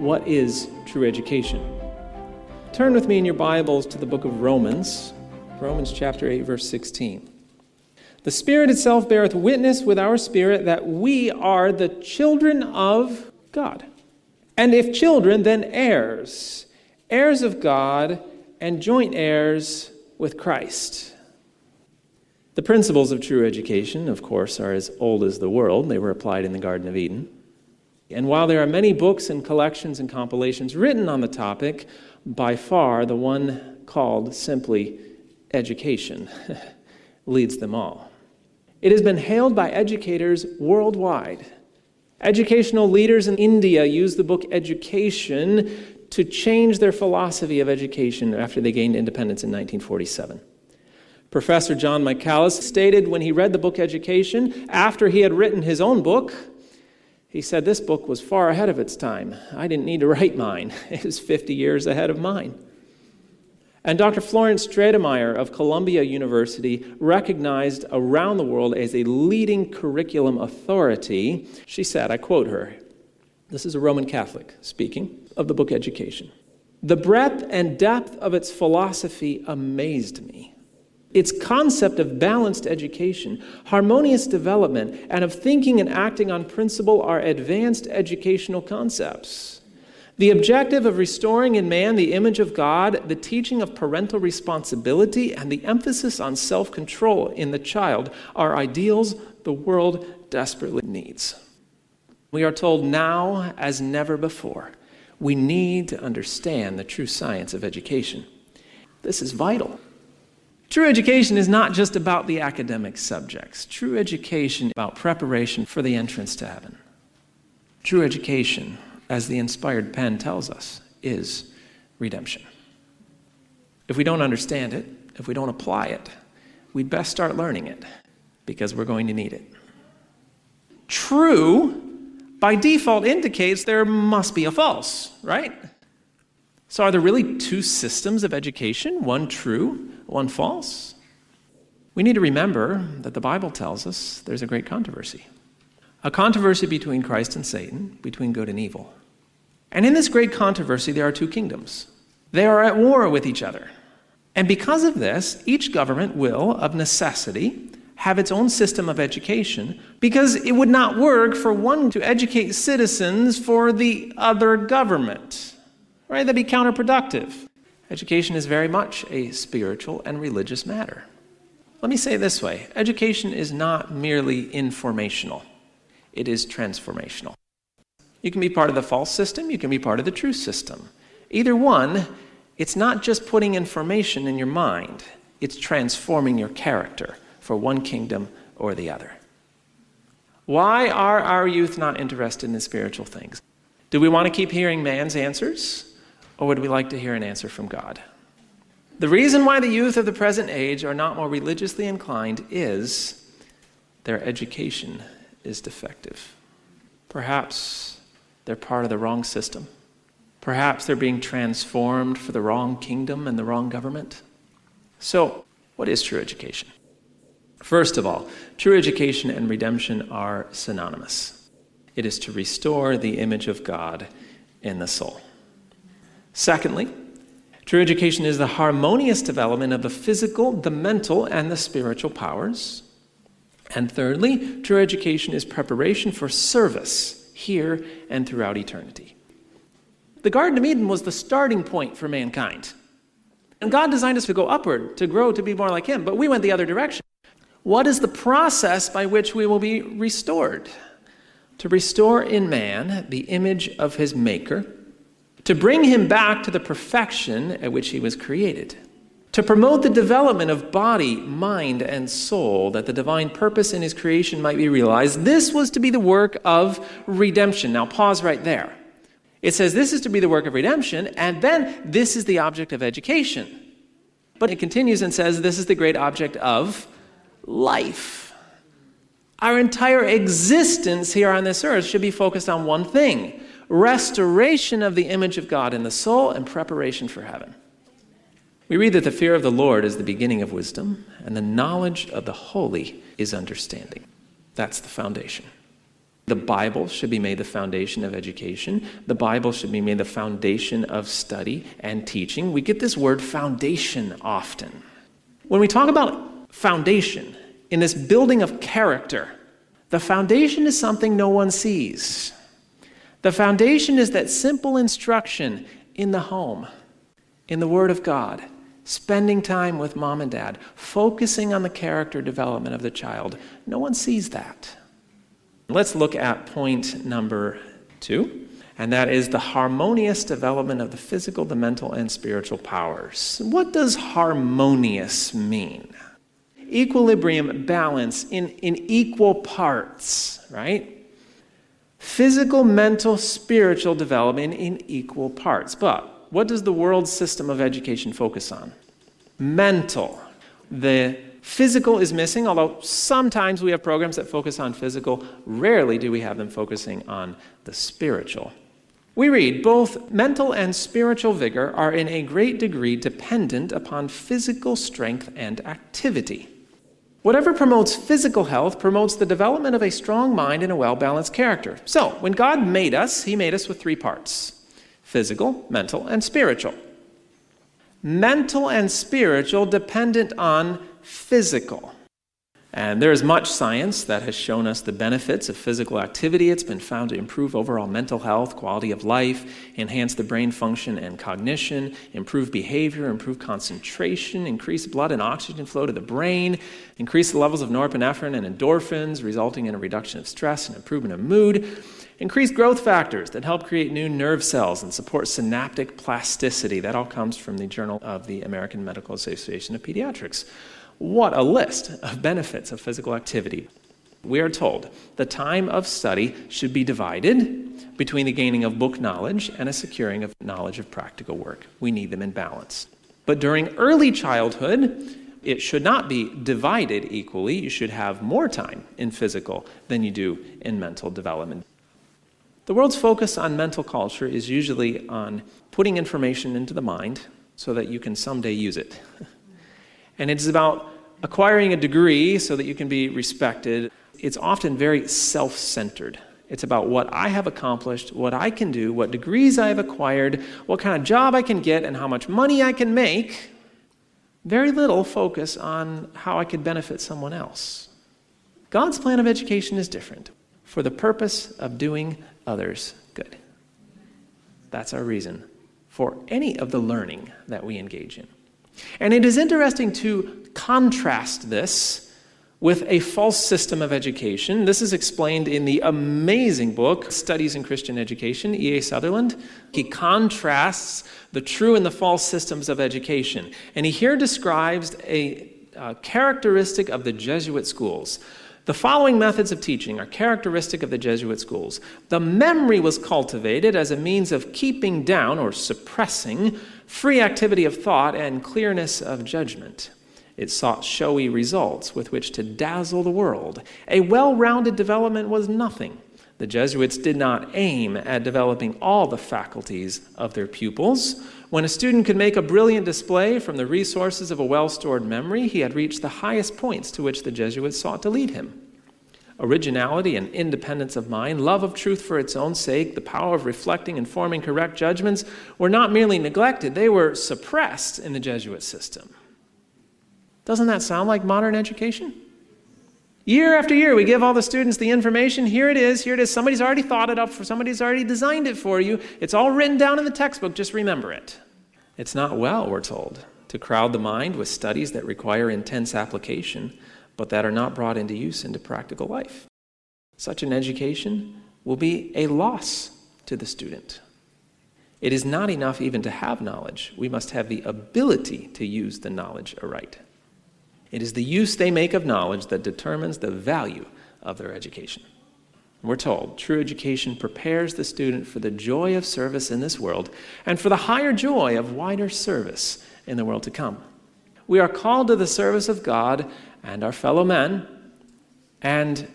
what is true education? Turn with me in your Bibles to the book of Romans, Romans chapter 8, verse 16. The Spirit itself beareth witness with our spirit that we are the children of God. And if children, then heirs, heirs of God, and joint heirs with Christ. The principles of true education, of course, are as old as the world. They were applied in the Garden of Eden. And while there are many books and collections and compilations written on the topic, by far the one called simply education leads them all. It has been hailed by educators worldwide. Educational leaders in India use the book Education to change their philosophy of education after they gained independence in 1947. Professor John Michaelis stated when he read the book Education, after he had written his own book, he said, This book was far ahead of its time. I didn't need to write mine, it was 50 years ahead of mine. And Dr. Florence Stratemeyer of Columbia University, recognized around the world as a leading curriculum authority, she said, I quote her, this is a Roman Catholic speaking of the book Education. The breadth and depth of its philosophy amazed me. Its concept of balanced education, harmonious development, and of thinking and acting on principle are advanced educational concepts. The objective of restoring in man the image of God, the teaching of parental responsibility, and the emphasis on self control in the child are ideals the world desperately needs. We are told now, as never before, we need to understand the true science of education. This is vital. True education is not just about the academic subjects. True education is about preparation for the entrance to heaven. True education, as the inspired pen tells us, is redemption. If we don't understand it, if we don't apply it, we'd best start learning it because we're going to need it. True, by default, indicates there must be a false, right? So, are there really two systems of education, one true one false? We need to remember that the Bible tells us there's a great controversy a controversy between Christ and Satan, between good and evil. And in this great controversy, there are two kingdoms. They are at war with each other. And because of this, each government will, of necessity, have its own system of education because it would not work for one to educate citizens for the other government. Right? That'd be counterproductive. Education is very much a spiritual and religious matter. Let me say it this way education is not merely informational, it is transformational. You can be part of the false system, you can be part of the true system. Either one, it's not just putting information in your mind, it's transforming your character for one kingdom or the other. Why are our youth not interested in spiritual things? Do we want to keep hearing man's answers? Or would we like to hear an answer from God? The reason why the youth of the present age are not more religiously inclined is their education is defective. Perhaps they're part of the wrong system. Perhaps they're being transformed for the wrong kingdom and the wrong government. So, what is true education? First of all, true education and redemption are synonymous. It is to restore the image of God in the soul. Secondly, true education is the harmonious development of the physical, the mental, and the spiritual powers. And thirdly, true education is preparation for service here and throughout eternity. The Garden of Eden was the starting point for mankind. And God designed us to go upward, to grow, to be more like Him, but we went the other direction. What is the process by which we will be restored? To restore in man the image of his Maker to bring him back to the perfection at which he was created, to promote the development of body, mind, and soul, that the divine purpose in his creation might be realized. This was to be the work of redemption. Now, pause right there. It says this is to be the work of redemption, and then this is the object of education. But it continues and says this is the great object of life. Our entire existence here on this earth should be focused on one thing restoration of the image of God in the soul, and preparation for heaven. We read that the fear of the Lord is the beginning of wisdom, and the knowledge of the holy is understanding. That's the foundation. The Bible should be made the foundation of education. The Bible should be made the foundation of study and teaching. We get this word foundation often. When we talk about foundation in this building of character, the foundation is something no one sees. The foundation is that simple instruction in the home, in the Word of God, spending time with mom and dad, focusing on the character development of the child. No one sees that. Let's look at point number two, and that is the harmonious development of the physical, the mental, and spiritual powers. What does harmonious mean? Equilibrium, balance in, in equal parts, right? Physical, mental, spiritual development in equal parts. But what does the world system of education focus on? Mental. The Physical is missing, although sometimes we have programs that focus on physical. Rarely do we have them focusing on the spiritual. We read both mental and spiritual vigor are in a great degree dependent upon physical strength and activity. Whatever promotes physical health promotes the development of a strong mind and a well balanced character. So, when God made us, He made us with three parts physical, mental, and spiritual. Mental and spiritual dependent on physical. And there is much science that has shown us the benefits of physical activity. It's been found to improve overall mental health, quality of life, enhance the brain function and cognition, improve behavior, improve concentration, increase blood and oxygen flow to the brain, increase the levels of norepinephrine and endorphins, resulting in a reduction of stress and improvement of mood, increase growth factors that help create new nerve cells and support synaptic plasticity. That all comes from the Journal of the American Medical Association of Pediatrics. What a list of benefits of physical activity. We are told the time of study should be divided between the gaining of book knowledge and a securing of knowledge of practical work. We need them in balance. But during early childhood, it should not be divided equally. You should have more time in physical than you do in mental development. The world's focus on mental culture is usually on putting information into the mind so that you can someday use it. And it's about acquiring a degree so that you can be respected. It's often very self centered. It's about what I have accomplished, what I can do, what degrees I have acquired, what kind of job I can get, and how much money I can make. Very little focus on how I could benefit someone else. God's plan of education is different for the purpose of doing others good. That's our reason for any of the learning that we engage in. And it is interesting to contrast this with a false system of education. This is explained in the amazing book, Studies in Christian Education, E.A. Sutherland. He contrasts the true and the false systems of education. And he here describes a, a characteristic of the Jesuit schools. The following methods of teaching are characteristic of the Jesuit schools. The memory was cultivated as a means of keeping down or suppressing free activity of thought and clearness of judgment. It sought showy results with which to dazzle the world. A well rounded development was nothing. The Jesuits did not aim at developing all the faculties of their pupils. When a student could make a brilliant display from the resources of a well stored memory, he had reached the highest points to which the Jesuits sought to lead him originality and independence of mind, love of truth for its own sake, the power of reflecting and forming correct judgments were not merely neglected, they were suppressed in the Jesuit system. Doesn't that sound like modern education? Year after year, we give all the students the information. Here it is, here it is. Somebody's already thought it up, for somebody's already designed it for you. It's all written down in the textbook, just remember it. It's not well, we're told, to crowd the mind with studies that require intense application but that are not brought into use into practical life. Such an education will be a loss to the student. It is not enough even to have knowledge, we must have the ability to use the knowledge aright. It is the use they make of knowledge that determines the value of their education. We're told true education prepares the student for the joy of service in this world and for the higher joy of wider service in the world to come. We are called to the service of God and our fellow men, and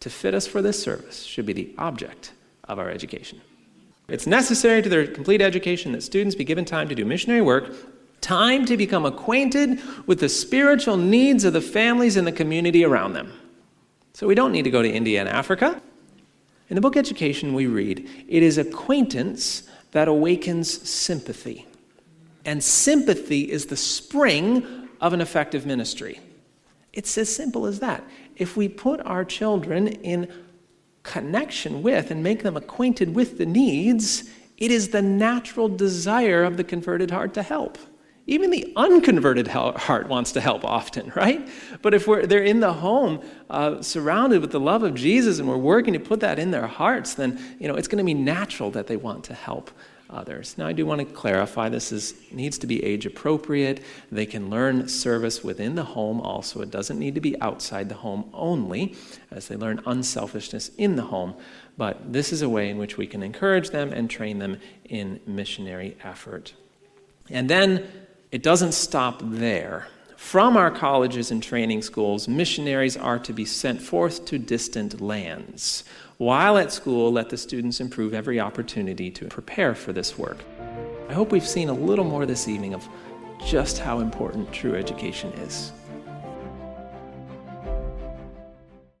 to fit us for this service should be the object of our education. It's necessary to their complete education that students be given time to do missionary work, time to become acquainted with the spiritual needs of the families and the community around them. So we don't need to go to India and Africa. In the book Education, we read, It is acquaintance that awakens sympathy. And sympathy is the spring of an effective ministry. It's as simple as that. If we put our children in connection with and make them acquainted with the needs, it is the natural desire of the converted heart to help. Even the unconverted heart wants to help often, right? But if we're, they're in the home, uh, surrounded with the love of Jesus, and we're working to put that in their hearts, then you know it's going to be natural that they want to help others. Now, I do want to clarify this is, needs to be age appropriate. They can learn service within the home also. It doesn't need to be outside the home only, as they learn unselfishness in the home. But this is a way in which we can encourage them and train them in missionary effort. And then it doesn't stop there. From our colleges and training schools, missionaries are to be sent forth to distant lands. While at school, let the students improve every opportunity to prepare for this work. I hope we've seen a little more this evening of just how important true education is.